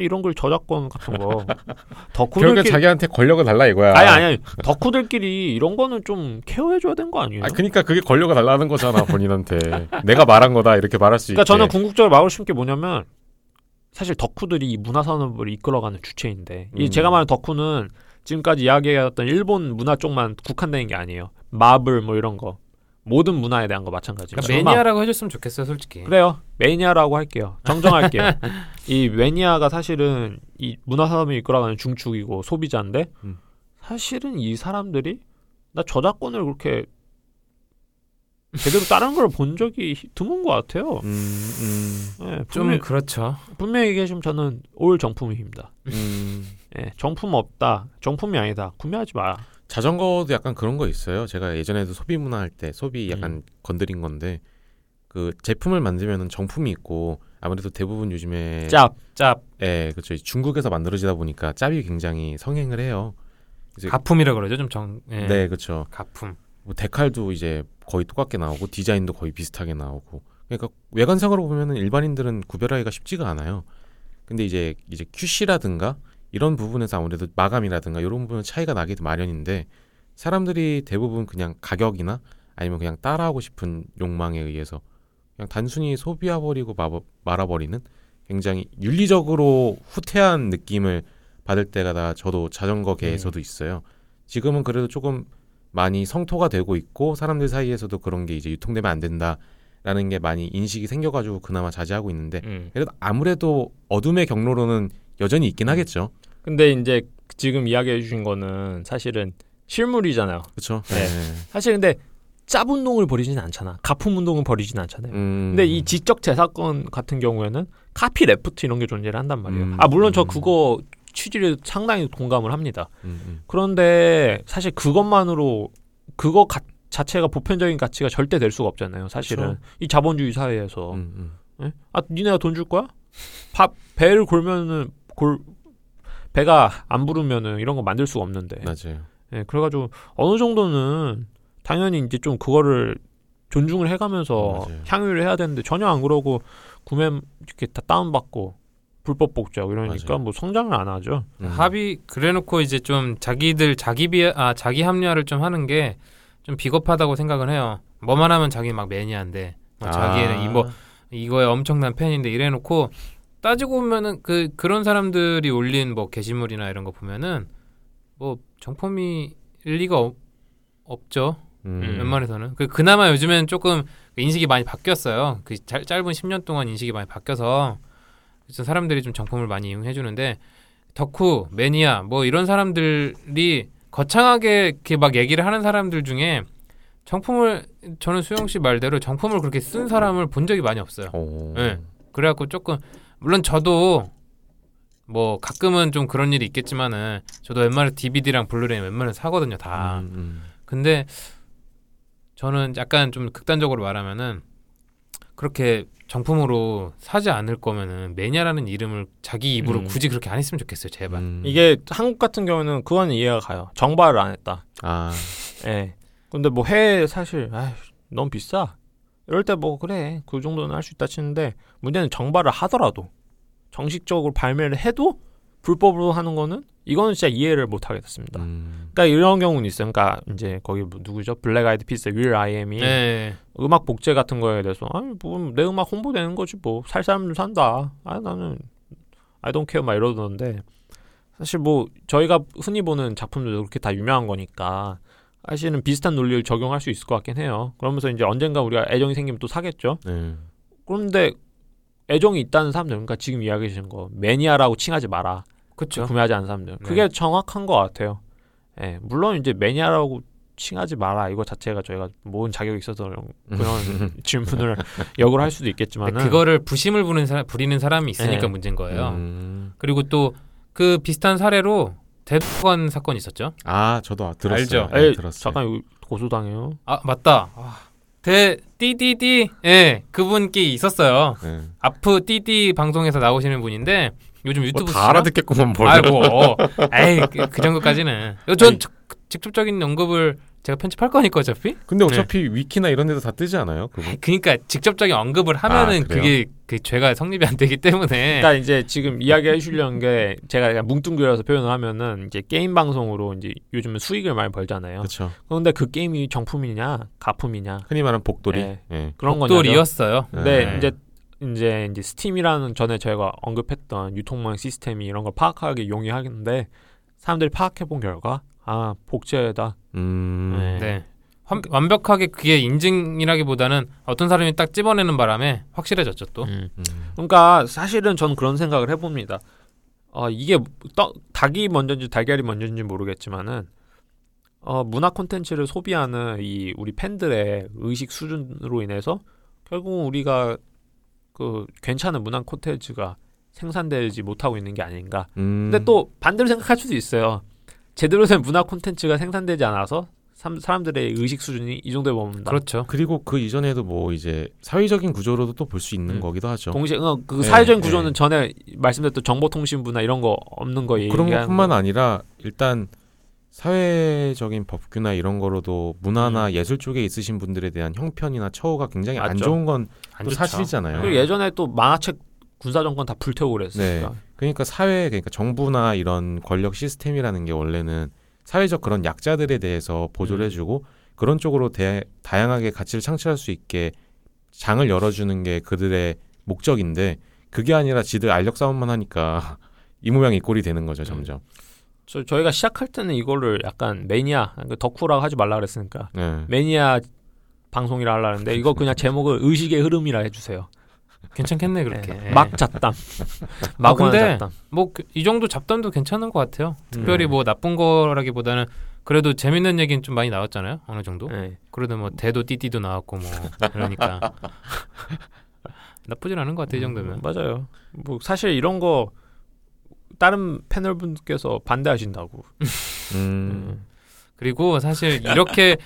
이런 글 저작권 같은 거 결국에 덕후들끼리 자기한테 권력을 달라 이거야. 아니 아니 아니 덕후들끼리 이런 거는 좀 케어해줘야 되는 거 아니에요? 아, 그러니까 그게 권력을 달라는 거잖아 본인한테. 내가 말한 거다 이렇게 말할 수 있게. 그러니까 저는 궁극적으로 막을 싶은 게 뭐냐면 사실 덕후들이 이 문화 산업을 이끌어가는 주체인데 이 음. 제가 말하는 덕후는 지금까지 이야기해왔던 일본 문화 쪽만 국한되는 게 아니에요. 마블 뭐 이런 거 모든 문화에 대한 거 마찬가지예요. 그러니까 매니아라고 해줬으면 좋겠어요, 솔직히. 그래요. 매니아라고 할게요. 정정할게요. 이 매니아가 사실은 이 문화 산업을 이끌어가는 중축이고 소비자인데 음. 사실은 이 사람들이 나 저작권을 그렇게 제대로 다른 걸 본 적이 드문 것 같아요. 음, 음, 예, 좀 분명, 그렇죠. 분명히 얘기하시면 저는 올 정품입니다. 음. 예, 정품 없다. 정품이 아니다. 구매하지 마. 자전거도 약간 그런 거 있어요. 제가 예전에도 소비 문화 할 때 소비 약간 음. 건드린 건데 그 제품을 만들면은 정품이 있고 아무래도 대부분 요즘에 짭. 짭 예, 그렇죠. 중국에서 만들어지다 보니까 짭이 굉장히 성행을 해요. 이제 가품이라 그러죠, 좀 정. 예. 네, 그렇죠. 가품. 뭐 데칼도 이제 거의 똑같게 나오고 디자인도 거의 비슷하게 나오고 그러니까 외관상으로 보면은 일반인들은 구별하기가 쉽지가 않아요. 근데 이제 이제 QC라든가 이런 부분에서 아무래도 마감이라든가 이런 부분은 차이가 나기 마련인데 사람들이 대부분 그냥 가격이나 아니면 그냥 따라하고 싶은 욕망에 의해서 그냥 단순히 소비해버리고 마- 말아버리는 굉장히 윤리적으로 후퇴한 느낌을 받을 때가 다 저도 자전거계에서도 있어요. 지금은 그래도 조금 많이 성토가 되고 있고 사람들 사이에서도 그런 게 이제 유통되면 안 된다라는 게 많이 인식이 생겨가지고 그나마 자제하고 있는데 음. 그래도 아무래도 어둠의 경로로는 여전히 있긴 하겠죠. 근데 이제 지금 이야기해 주신 거는 사실은 실물이잖아요. 그렇죠. 네. 사실 근데 짭 운동을 벌이진 않잖아. 가품 운동을 벌이진 않잖아요. 음. 근데 이 지적 재사건 같은 경우에는 카피 레프트 이런 게 존재를 한단 말이에요. 음, 아 물론 저 음. 그거 취지를 상당히 동감을 합니다. 음, 음. 그런데 사실 그것만으로 그거 가, 자체가 보편적인 가치가 절대 될 수가 없잖아요. 사실은 그쵸. 이 자본주의 사회에서 음, 음. 예? 아 니네가 돈 줄 거야? 밥 배를 골면은 골 배가 안 부르면은 이런 거 만들 수가 없는데. 맞아요. 예, 그래가지고 어느 정도는 당연히 이제 좀 그거를 존중을 해가면서 맞아요. 향유를 해야 되는데 전혀 안 그러고 구매 이렇게 다 다운받고 불법 복제하고 이러니까 맞아요. 뭐 성장을 안 하죠. 음. 합의 그래놓고 이제 좀 자기들 자기 비아 자기 합리화를 좀 하는 게 좀 비겁하다고 생각을 해요. 뭐만 하면 자기 막 매니아인데 뭐 아. 자기는 이뭐 이거에 엄청난 팬인데 이래놓고 따지고 보면은 그 그런 사람들이 올린 뭐 게시물이나 이런 거 보면은 뭐 정품이 일리가 없, 없죠. 음. 웬만해서는 그 그나마 요즘엔 조금 인식이 많이 바뀌었어요. 그 짧, 짧은 10년 동안 인식이 많이 바뀌어서 그래서 사람들이 좀 정품을 많이 이용해 주는데 덕후, 매니아 뭐 이런 사람들이 거창하게 이렇게 막 얘기를 하는 사람들 중에 정품을 저는 수영 씨 말대로 정품을 그렇게 쓴 사람을 본 적이 많이 없어요. 오. 네. 그래갖고 조금 물론 저도 뭐 가끔은 좀 그런 일이 있겠지만은 저도 웬만해 DVD랑 블루레이 웬만해 사거든요 다. 음, 음. 근데 저는 약간 좀 극단적으로 말하면은 그렇게 정품으로 사지 않을 거면은 매니아라는 이름을 자기 입으로 음. 굳이 그렇게 안 했으면 좋겠어요 제발. 음. 이게 한국 같은 경우는 그거는 이해가 가요. 정발을 안 했다. 아 예. 근데 뭐 해외 사실 아휴, 너무 비싸. 이럴 때 뭐 그래 그 정도는 할 수 있다 치는데 문제는 정발을 하더라도 정식적으로 발매를 해도 불법으로 하는 거는 이거는 진짜 이해를 못 하겠습니다. 음. 그러니까 이런 경우는 있어요. 그러니까 이제 거기 뭐 누구죠? 블랙 아이드 피스 will.i.am이 네. 음악 복제 같은 거에 대해서 아니 뭐 내 음악 홍보되는 거지 뭐 살 사람들 산다. 아 나는 I don't care 막 이러던데 사실 뭐 저희가 흔히 보는 작품들도 그렇게 다 유명한 거니까 사실은 비슷한 논리를 적용할 수 있을 것 같긴 해요. 그러면서 이제 언젠가 우리가 애정이 생기면 또 사겠죠. 네. 그런데 애정이 있다는 사람들, 그러니까 지금 이야기해 주신 거 매니아라고 칭하지 마라. 그렇죠. 구매하지 않는 사람들. 그게 정확한 것 같아요. 예, 물론 이제 매니아라고 칭하지 마라 이거 자체가 저희가 모은 자격이 있어서 그런 질문을 역으로 할 수도 있겠지만은 그거를 부심을 부는 사람, 부리는 사람이 있으니까 네. 문제인 거예요. 음. 그리고 또 그 비슷한 사례로 대두관 사건 있었죠. 아 저도 들었어요. 알죠? 네, 에이, 들었어요. 잠깐 고소당해요. 아 맞다. 아, 대 띠띠띠 예 그분께 있었어요. 네. 아프 띠띠 방송에서 나오시는 분인데 요즘 유튜브 뭐다 쓰나? 알아듣겠구만 뭘. 아이고, 어. 에이 그, 그 정도까지는. 전 아니. 직- 직접적인 언급을 제가 편집할 거니까 어차피. 근데 어차피 위키나 이런 데도 다 뜨지 않아요? 그거? 그러니까 직접적인 언급을 하면은 아? 그게 그 죄가 성립이 안 되기 때문에. 그러니까 이제 지금 이야기해 주려는 게 제가 그냥 뭉뚱그려서 표현을 하면은 이제 게임 방송으로 이제 요즘은 수익을 많이 벌잖아요. 그렇죠. 그런데 그 게임이 정품이냐 가품이냐 흔히 말하는 복돌이. 네. 예. 그런 거냐죠. 돌이었어요. 근데 네. 이제 이제 이제 스팀이라는 전에 저희가 언급했던 유통망 시스템이 이런 걸 파악하기 용이하겠는데 사람들이 파악해 본 결과 아 복제다. 음. 네. 네. 완, 완벽하게 그게 인증이라기보다는 어떤 사람이 딱 집어내는 바람에 확실해졌죠 또. 음. 음. 그러니까 사실은 전 그런 생각을 해봅니다. 어 이게 떡, 닭이 먼저인지 달걀이 먼저인지 모르겠지만은 어 문화 콘텐츠를 소비하는 이 우리 팬들의 의식 수준으로 인해서 결국 우리가 그 괜찮은 문화 콘텐츠가 생산되지 못하고 있는 게 아닌가. 음. 근데 또 반대로 생각할 수도 있어요. 제대로 된 문화 콘텐츠가 생산되지 않아서 삼- 사람들의 의식 수준이 이 정도에 머문다. 그렇죠. 그리고 그 이전에도 뭐 이제 사회적인 구조로도 또 볼 수 있는 음. 거기도 하죠. 동시에 어, 그 네, 사회적인 네. 구조는 전에 말씀드렸던 정보통신부나 이런 거 없는 거 얘기하는 그런 것뿐만 거. 아니라 일단 사회적인 법규나 이런 거로도 문화나 예술 쪽에 있으신 분들에 대한 형편이나 처우가 굉장히 안 음. 맞죠. 좋은 건안 또. 사실이잖아요. 그리고 예전에 또 만화책 군사 정권 다 불태우고 그랬으니까. 그러니까 사회 그러니까 정부나 이런 권력 시스템이라는 게 원래는 사회적 그런 약자들에 대해서 보조를 음. 해주고 그런 쪽으로 대, 다양하게 가치를 창출할 수 있게 장을 열어주는 게 그들의 목적인데 그게 아니라 지들 알력 싸움만 하니까 이 모양 이 꼴이 되는 거죠 점점. 저, 저희가 시작할 때는 이거를 약간 매니아, 그 덕후라고 하지 말라 그랬으니까 네. 매니아 방송이라 하려 하는데 이거 그냥 제목을 의식의 흐름이라 해주세요. 괜찮겠네 그렇게. 네. 예. 막 잡담. 마구 하는 근데 잡담. 뭐이 정도 잡담도 괜찮은 것 같아요. 특별히 음. 뭐 나쁜 거라기보다는 그래도 재밌는 얘기는 좀 많이 나왔잖아요. 어느 정도. 네. 그래도 뭐 대도 띠띠도 나왔고 뭐 그러니까 나쁘진 않은 것 같아 이 정도면. 음, 맞아요. 뭐 사실 이런 거 다른 패널 분께서 반대하신다고. 음. 음. 그리고 사실 이렇게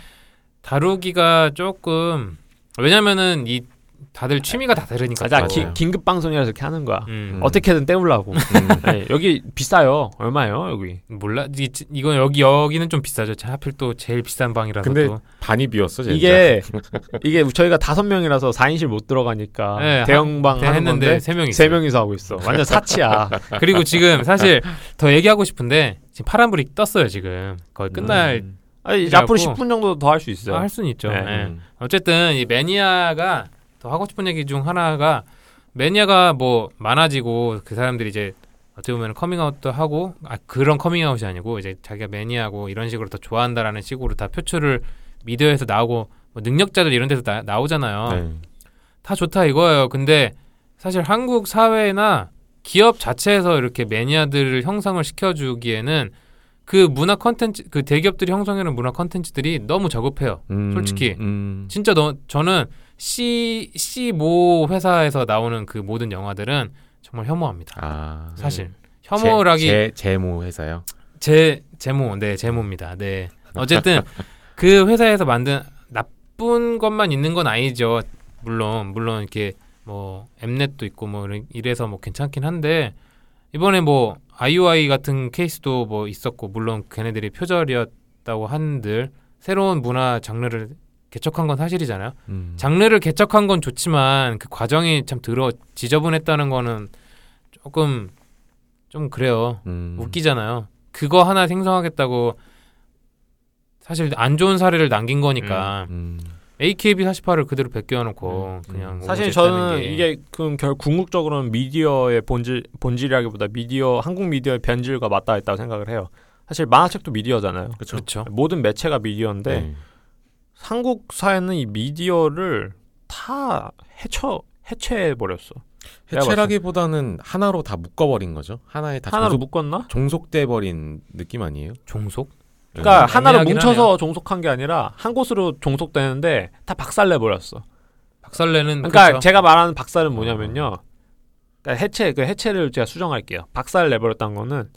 다루기가 조금 왜냐면은 이 다들 취미가 다 다르니까. 맞아. 기, 긴급 방송이라서 이렇게 하는 거야. 음. 어떻게든 때우려고. 음. 네, 여기 비싸요. 얼마요 여기? 몰라 이, 이건 여기 여기는 좀 비싸죠. 하필 또 제일 비싼 방이라서 근데 또. 반이 비었어 진짜. 이게 이게 저희가 다섯 명이라서 4인실 못 들어가니까 네, 대형방 하는 했는데 세 명이 세. 명이서 하고 있어. 완전 사치야. 그리고 지금 사실 더 얘기하고 싶은데 지금 파란불이 떴어요 지금 거의 끝날 음. 아니, 앞으로 10분 정도 더 할 수 있어요. 할 수는 있죠. 네. 예. 음. 어쨌든 이 매니아가 더 하고 싶은 얘기 중 하나가 매니아가 뭐 많아지고 그 사람들이 이제 어떻게 보면 커밍아웃도 하고 아 그런 커밍아웃이 아니고 이제 자기가 매니아고 이런 식으로 더 좋아한다라는 식으로 다 표출을 미디어에서 나오고 뭐 능력자들 이런 데서 나, 나오잖아요. 네. 다 좋다 이거예요. 근데 사실 한국 사회나 기업 자체에서 이렇게 매니아들을 형성을 시켜주기에는 그 문화 컨텐츠 그 대기업들이 형성해놓은 문화 컨텐츠들이 너무 저급해요. 음. 솔직히. 음. 진짜 너 저는 C C 모 회사에서 나오는 그 모든 영화들은 정말 혐오합니다. 아. 사실 혐오라기 제, 제 모 회사요. 제 제모 네 제모입니다. 네 어쨌든 그 회사에서 만든 나쁜 것만 있는 건 아니죠. 물론 물론 이렇게 뭐 엠넷도 있고 뭐 이래- 이래서 뭐 괜찮긴 한데 이번에 뭐 아이오아이 같은 케이스도 뭐 있었고 물론 걔네들이 표절이었다고 한들 새로운 문화 장르를 개척한 건 사실이잖아요. 음. 장르를 개척한 건 좋지만 그 과정이 참 들어 지저분했다는 거는 조금 좀 그래요. 음. 웃기잖아요. 그거 하나 생성하겠다고 사실 안 좋은 사례를 남긴 거니까 음. AKB 48을 그대로 베껴놓고 음, 그냥 사실 오버했다는 저는 게 이게 그럼 결 궁극적으로는 미디어의 본질 본질이라기보다 미디어 한국 미디어의 변질과 맞닿아 있다고 생각을 해요. 사실 만화책도 미디어잖아요. 그렇죠. 그렇죠. 모든 매체가 미디어인데 네. 한국 사회는 이 미디어를 다 해쳐 해체해 버렸어. 해체라기보다는 하나로 다 묶어버린 거죠. 하나에 다 하나로 종속, 묶었나? 종속돼 버린 느낌 아니에요? 종속? 그러니까 음, 하나로 뭉쳐서 종속한 게 아니라 한 곳으로 종속되는데 다 박살내 버렸어. 박살내는 그러니까 그렇죠. 제가 말하는 박살은 뭐냐면요. 그러니까 해체 그 해체를 제가 수정할게요. 박살 내버렸다는 거는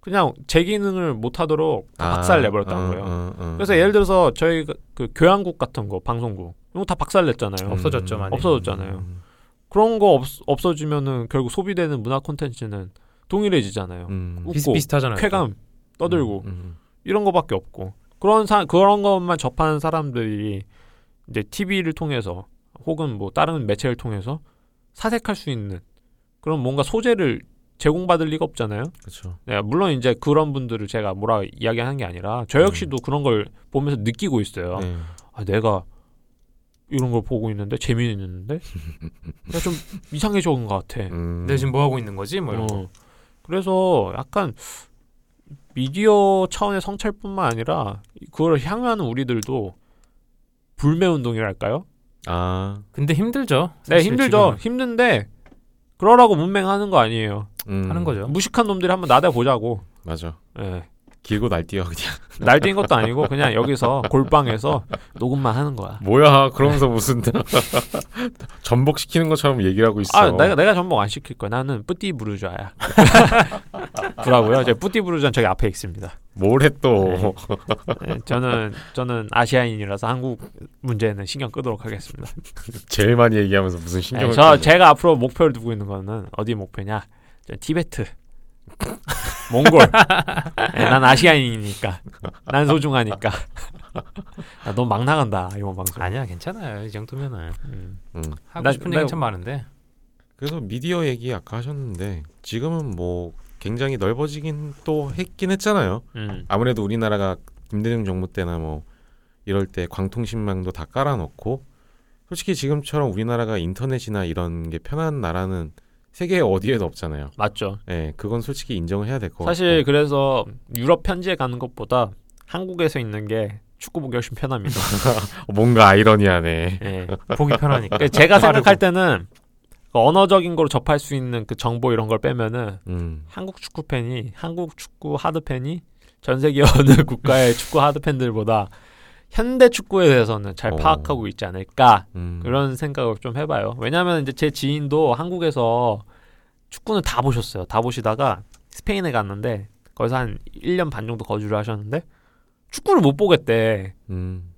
그냥 제 기능을 못 하도록 다 박살 내버렸다는 어, 거예요. 어, 어, 그래서 어. 예를 들어서 저희 그, 그 교양국 같은 거 방송국 이거 다 박살 냈잖아요. 음. 없어졌죠, 많이. 없어졌잖아요. 음. 그런 거 없, 없어지면은 결국 소비되는 문화 콘텐츠는 동일해지잖아요. 음. 웃고 비슷비슷하잖아요. 쾌감 떠들고 음. 이런 거밖에 없고 그런 사 그런 것만 접하는 사람들이 이제 TV를 통해서 혹은 뭐 다른 매체를 통해서 사색할 수 있는 그런 뭔가 소재를 제공받을 리가 없잖아요. 그렇죠. 네, 물론 이제 그런 분들을 제가 뭐라 이야기하는 게 아니라 저 역시도 그런 걸 보면서 느끼고 있어요. 네. 아, 내가 이런 걸 보고 있는데 재미있는데 야, 좀 이상해진 것 같아. 음. 근데 지금 뭐 하고 있는 거지? 뭐 이런 거. 어. 그래서 약간 미디어 차원의 성찰뿐만 아니라 그걸 향유하는 우리들도 불매 운동이랄까요? 아. 근데 힘들죠. 네 힘들죠. 지금은. 힘든데 그러라고 문맹하는 거 아니에요. 음. 하는 거죠. 무식한 놈들이 한번 나대 보자고. 맞아. 예. 길고 날뛰어 그냥. 날뛴 것도 아니고 그냥 여기서 골방에서 녹음만 하는 거야. 뭐야? 그러면서 무슨 전복 시키는 것처럼 얘기를 하고 있어. 아, 내가 내가 전복 안 시킬 거야. 나는 뿌띠 부르자야. 부라고요. 제 뿌띠 부르자는 저기 앞에 있습니다. 뭘해 또? 네. 네, 저는 저는 아시아인이라서 한국 문제는 신경 끄도록 하겠습니다. 제일 많이 얘기하면서 무슨 네, 신경을 저 꺼내. 제가 앞으로 목표를 두고 있는 거는 어디 목표냐? 저 티베트, 몽골. 네, 난 아시아인이니까. 난 소중하니까. 아, 너막 나간다 이번 방송. 아니야 괜찮아요. 이 정도면은 음. 음. 하고 나- 싶은 나- 얘기 참 많은데. 그래서 미디어 얘기 아까 하셨는데 지금은 뭐 굉장히 넓어지긴 또 했긴 했잖아요. 음. 아무래도 우리나라가 김대중 정부 때나 뭐 이럴 때 광통신망도 다 깔아놓고 솔직히 지금처럼 우리나라가 인터넷이나 이런 게 편한 나라는 세계 어디에도 없잖아요. 맞죠. 예, 그건 솔직히 인정을 해야 될 것 같고. 사실 그래서 유럽 편지에 가는 것보다 한국에서 있는 게 축구 보기 훨씬 편합니다. 뭔가 아이러니하네. 예. 보기 편하니까. 그 제가 생각할 때는 그 언어적인 거로 접할 수 있는 그 정보 이런 걸 빼면은 음, 한국 축구 팬이 한국 축구 하드 팬이 전 세계 어느 국가의 축구 하드 팬들보다 현대 축구에 대해서는 잘 어. 파악하고 있지 않을까 음. 그런 생각을 좀 해봐요. 왜냐하면 이제 제 지인도 한국에서 축구는 다 보셨어요. 다 보시다가 스페인에 갔는데 거기서 한 1년 반 정도 거주를 하셨는데 축구를 못 보겠대. 음.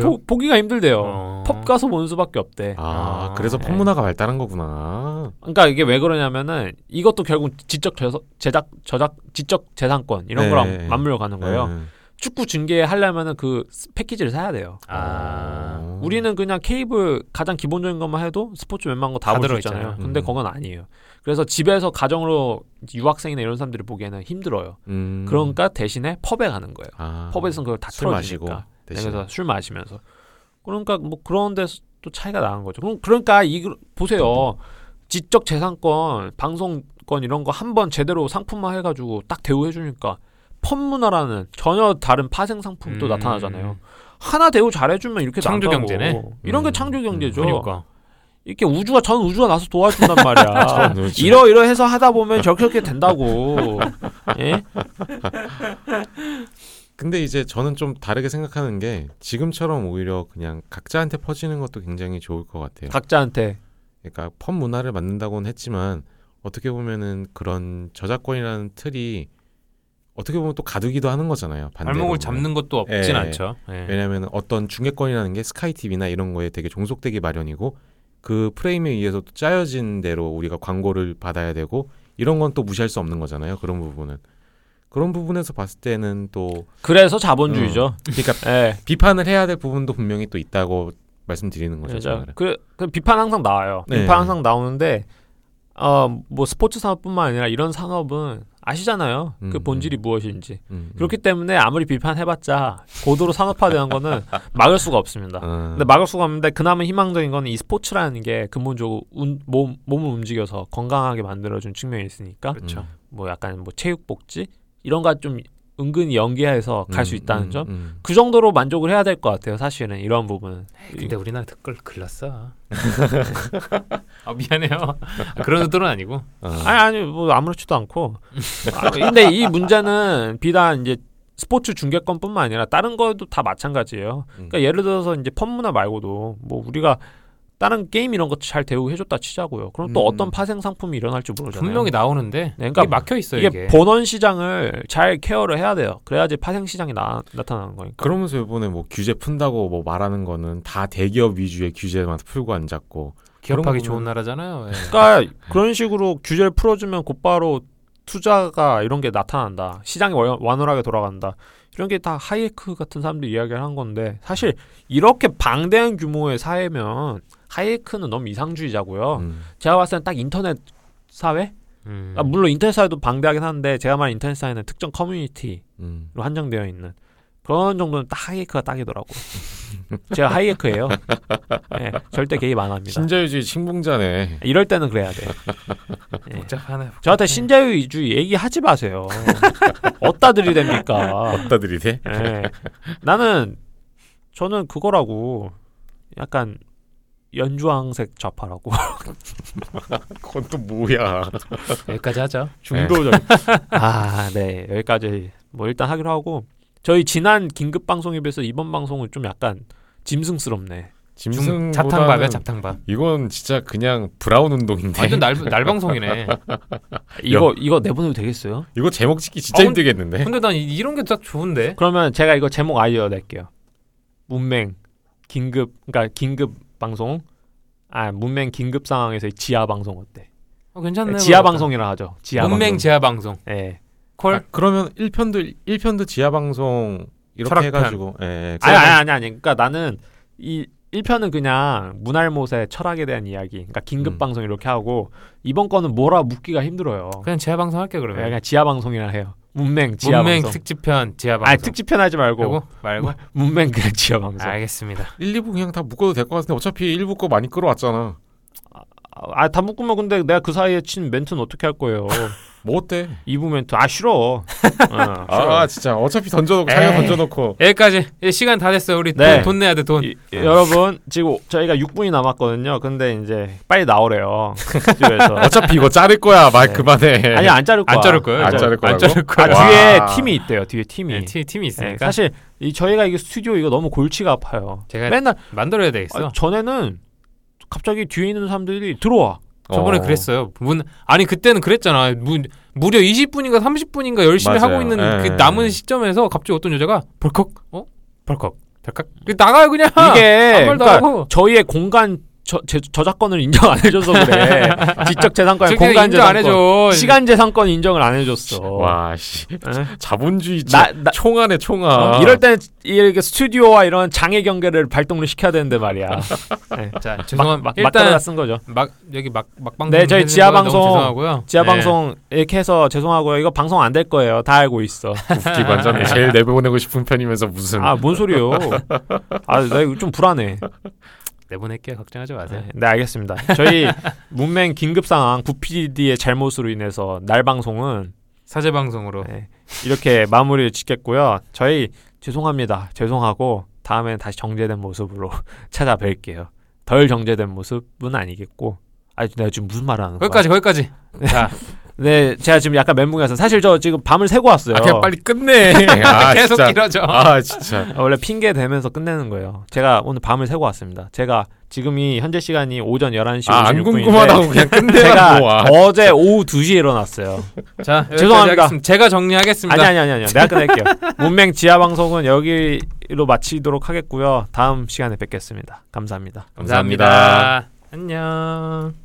보, 보기가 힘들대요. 어. 펍 가서 보는 수밖에 없대. 아, 아, 그래서 네. 팝 문화가 발달한 거구나. 그러니까 이게 왜 그러냐면은 이것도 결국 지적 저서, 제작 저작 지적 재산권 이런 네. 거랑 맞물려 가는 거예요. 네. 축구 중계하려면은 그 스- 패키지를 사야 돼요. 아. 어. 우리는 그냥 케이블 가장 기본적인 것만 해도 스포츠 웬만한 거다다볼수 들어있잖아요. 있잖아요. 근데 음. 그건 아니에요. 그래서 집에서 가정으로 유학생이나 이런 사람들이 보기에는 힘들어요. 음. 그러니까 대신에 펍에 가는 거예요. 아. 펍에서는 그걸 다술 마시고 틀어주니까. 네, 대신. 그래서 술 마시면서. 그러니까 뭐 그런 데서 또 차이가 나는 거죠. 그럼 그러니까 이 보세요. 지적 재산권, 방송권 이런 거 한 번 제대로 상품화 해가지고 딱 대우해 주니까 펀 문화라는 전혀 다른 파생 상품이 또 음. 나타나잖아요. 하나 대우 잘해주면 이렇게 창조 난다고. 경제네. 이런 게 음. 창조 경제죠. 그러니까. 이렇게 우주가 전 우주가 나서 도와준단 말이야. 이러 이러 해서 하다 보면 저렇게 된다고. 예? 근데 이제 저는 좀 다르게 생각하는 게 지금처럼 오히려 그냥 각자한테 퍼지는 것도 굉장히 좋을 것 같아요. 각자한테 그러니까 펀 문화를 만든다고는 했지만 어떻게 보면은 그런 저작권이라는 틀이 어떻게 보면 또 가두기도 하는 거잖아요. 발목을. 잡는 것도 없진 예. 않죠. 예. 왜냐하면 어떤 중계권이라는 게 스카이 TV나 이런 거에 되게 종속되기 마련이고 그 프레임에 의해서 또 짜여진 대로 우리가 광고를 받아야 되고 이런 건 또 무시할 수 없는 거잖아요. 그런 부분은 그런 부분에서 봤을 때는 또 그래서 자본주의죠. 그러니까 예. 비판을 해야 될 부분도 분명히 또 있다고 말씀드리는 거죠. 그죠. 저는. 그, 그 비판 항상 나와요. 네. 비판 항상 나오는데 어 뭐 스포츠 산업뿐만 아니라 이런 산업은 아시잖아요. 그 음, 본질이 무엇인지. 음, 음. 그렇기 때문에 아무리 비판해봤자 고도로 산업화되는 거는 막을 수가 없습니다. 어, 근데 막을 수가 없는데 그나마 희망적인 거는 이 스포츠라는 게 근본적으로 운- 몸, 몸을 움직여서 건강하게 만들어준 측면이 있으니까 그렇죠. 뭐 약간 뭐 체육복지 이런 거좀 은근히 연계해서 갈수 음, 있다는 음, 점. 음. 그 정도로 만족을 해야 될 것 같아요. 사실은 이런 부분은. 근데 우리나라 댓글 글렀어. 아 미안해요. 아, 그런 의도는 아니고. 어. 아니 아니 뭐 아무렇지도 않고. 아, 근데 이 문제는 비단 이제 스포츠 중계권뿐만 아니라 다른 거에도 다 마찬가지예요. 음. 그러니까 예를 들어서 이제 펀 문화 말고도 뭐 우리가 다른 게임 이런 거잘 대우해줬다 치자고요. 그럼 또 음. 어떤 파생 상품이 일어날지 모르잖아요. 분명히 나오는데 네, 그러니까 이게 막혀 있어요 이게, 이게. 본원 시장을 잘 케어를 해야 돼요. 그래야지 파생 시장이 나, 나타나는 거니까. 그러면서 이번에 뭐 규제 푼다고 뭐 말하는 거는 다 대기업 위주의 규제만 풀고 앉았고 기업하기 좋은 나라잖아요. 예. 그러니까 그런 식으로 규제를 풀어주면 곧바로 투자가 이런 게 나타난다. 시장이 원- 완활하게 돌아간다. 이런 게 다 하이에크 같은 사람들이 이야기를 한 건데 사실 이렇게 방대한 규모의 사회면 하이에크는 너무 이상주의자고요. 음. 제가 봤을 땐 딱 인터넷 사회? 음. 아, 물론 인터넷 사회도 방대하긴 한데 제가 말한 인터넷 사회는 특정 커뮤니티로 음. 한정되어 있는 그런 정도는 딱 하이에크가 딱이더라고. 제가 하이에크예요. 예, 절대 개입 안 합니다. 신자유주의 친봉자네. 이럴 때는 그래야 돼. 예. 복잡하네. 저한테 신자유주의 얘기하지 마세요. 어디다 들이댑니까? 어따 들이 돼? 예. 나는 저는 그거라고 약간 연주황색 좌파라고 그건 또 뭐야? 여기까지 하죠. 중도적. 아, 네 여기까지 뭐 일단 하기로 하고 저희 지난 긴급 방송에 비해서 이번 방송은 좀 약간 짐승스럽네. 짐승 잡탕밥이야 잡탕밥. 이건 진짜 그냥 브라운 운동인데. 완전 날 날방송이네. 이거 이거 내보내도 되겠어요? 이거 제목 짓기 진짜 어, 힘들겠는데. 근데 난 이- 이런 게 딱 좋은데. 그러면 제가 이거 제목 아이디어 낼게요. 문맹 긴급 그러니까 긴급 방송 아 문맹 긴급 상황에서의 지하 방송 어때? 어, 괜찮네. 지하 방송이라 하죠. 지하 문맹. 지하 방송. 예. 콜. 아, 그러면 1편도 1편도 지하 방송 이렇게 철학편. 해가지고 예, 예. 아니 아니 아니 아니. 그러니까 나는 이 1편은 그냥 문할못의 철학에 대한 이야기. 그러니까 긴급 음. 방송 이렇게 하고 이번 거는 뭐라 묻기가 힘들어요. 그냥 지하 방송 할게 예, 그러면. 그냥 지하 방송이라 해요. 문맹 지하 문맹 방송. 특집편 지하 방송. 아니 특집편 하지 말고 말고. 문맹 그냥 지하 방송. 알겠습니다. 1, 2부 그냥 다 묶어도 될 것 같은데 어차피 1부 거 많이 끌어왔잖아. 아, 다 묶으면 근데 내가 그 사이에 친 멘트는 어떻게 할 거예요? 뭐 어때? 2부 멘트. 아, 싫어. 어, 싫어. 아 진짜 어차피 던져놓고 자기가. 던져놓고 여기까지. 이제 시간 다 됐어요. 우리 네. 돈, 돈 내야 돼 돈. 이- 여러분, 지금 저희가 6분이 남았거든요. 근데 이제 빨리 나오래요. 스튜디오에서. 어차피 이거 자를 거야 말 네. 그만해. 아니, 안 자를 거야. 안 자를 거예요. 안 자를 거라고? 안 자를 아, 거야. 와. 뒤에 팀이 있대요. 뒤에 팀이. 네, 팀, 팀이 네, 있으니까 사실 이 저희가 이게 스튜디오 이거 너무 골치가 아파요. 제가 맨날 만들어야 되겠어. 아, 전에는 갑자기 뒤에 있는 사람들이 들어와. 저번에 어. 그랬어요. 문 아니 그때는 그랬잖아. 무, 무려 20분인가 30분인가 열심히 맞아요. 하고 있는 예, 그 예, 남은 예. 시점에서 갑자기 어떤 여자가 벌컥 어 벌컥 벌컥 나가요 그냥 이게 아무 말도 그러니까 안 하고 저희의 공간 저, 제, 저작권을 인정 안 해줘서 그래. 지적 재산권, 공간 인정 안 재산권, 해줘. 시간 재산권 인정을 안 해줬어. 와씨 에? 자본주의 나, 나 총알에 총알. 어, 이럴 때는 이렇게 스튜디오와 이런 장애 경계를 발동을 시켜야 되는데 말이야. 네. 자 막, 죄송한 막, 일단 막다가 쓴 거죠. 막 여기 막 막방 네, 저희 지하 방송. 지하 네. 방송 이렇게 해서 죄송하고요. 이거 방송 안 될 거예요. 다 알고 있어. 웃기고 완전 제일 내보내고 싶은 편이면서 무슨 아, 뭔 소리요? 아, 나 이거 좀 불안해. 내보낼게요. 걱정하지 마세요. 네, 네, 알겠습니다. 저희 문맹 긴급 상황 구PD의 잘못으로 인해서 날 방송은 사제 방송으로 네, 이렇게 마무리를 짓겠고요. 저희 죄송합니다. 죄송하고 다음엔 다시 정제된 모습으로 찾아뵐게요. 덜 정제된 모습은 아니겠고. 아, 내가 지금 무슨 말을 하는 거야? 거기까지 거기까지. 자 네, 제가 지금 약간 멘붕이어서 사실 저 지금 밤을 새고 왔어요. 아, 그냥 빨리 끝내. 아, 계속 진짜. 길어져. 아 진짜. 아, 원래 핑계 대면서 끝내는 거예요. 제가 오늘 밤을 새고 왔습니다. 제가 지금이 현재 시간이 오전 11시 아, 안 56분인데 궁금하다고 그냥 제가 끝내라고. 아, 어제 오후 2시에 일어났어요. 자 죄송합니다. 하겠습니다. 제가 정리하겠습니다. 아니 아니 아니 아니. 내가 끝낼게요. 문맹 지하 방송은 여기로 마치도록 하겠고요. 다음 시간에 뵙겠습니다. 감사합니다. 감사합니다. 감사합니다. 안녕.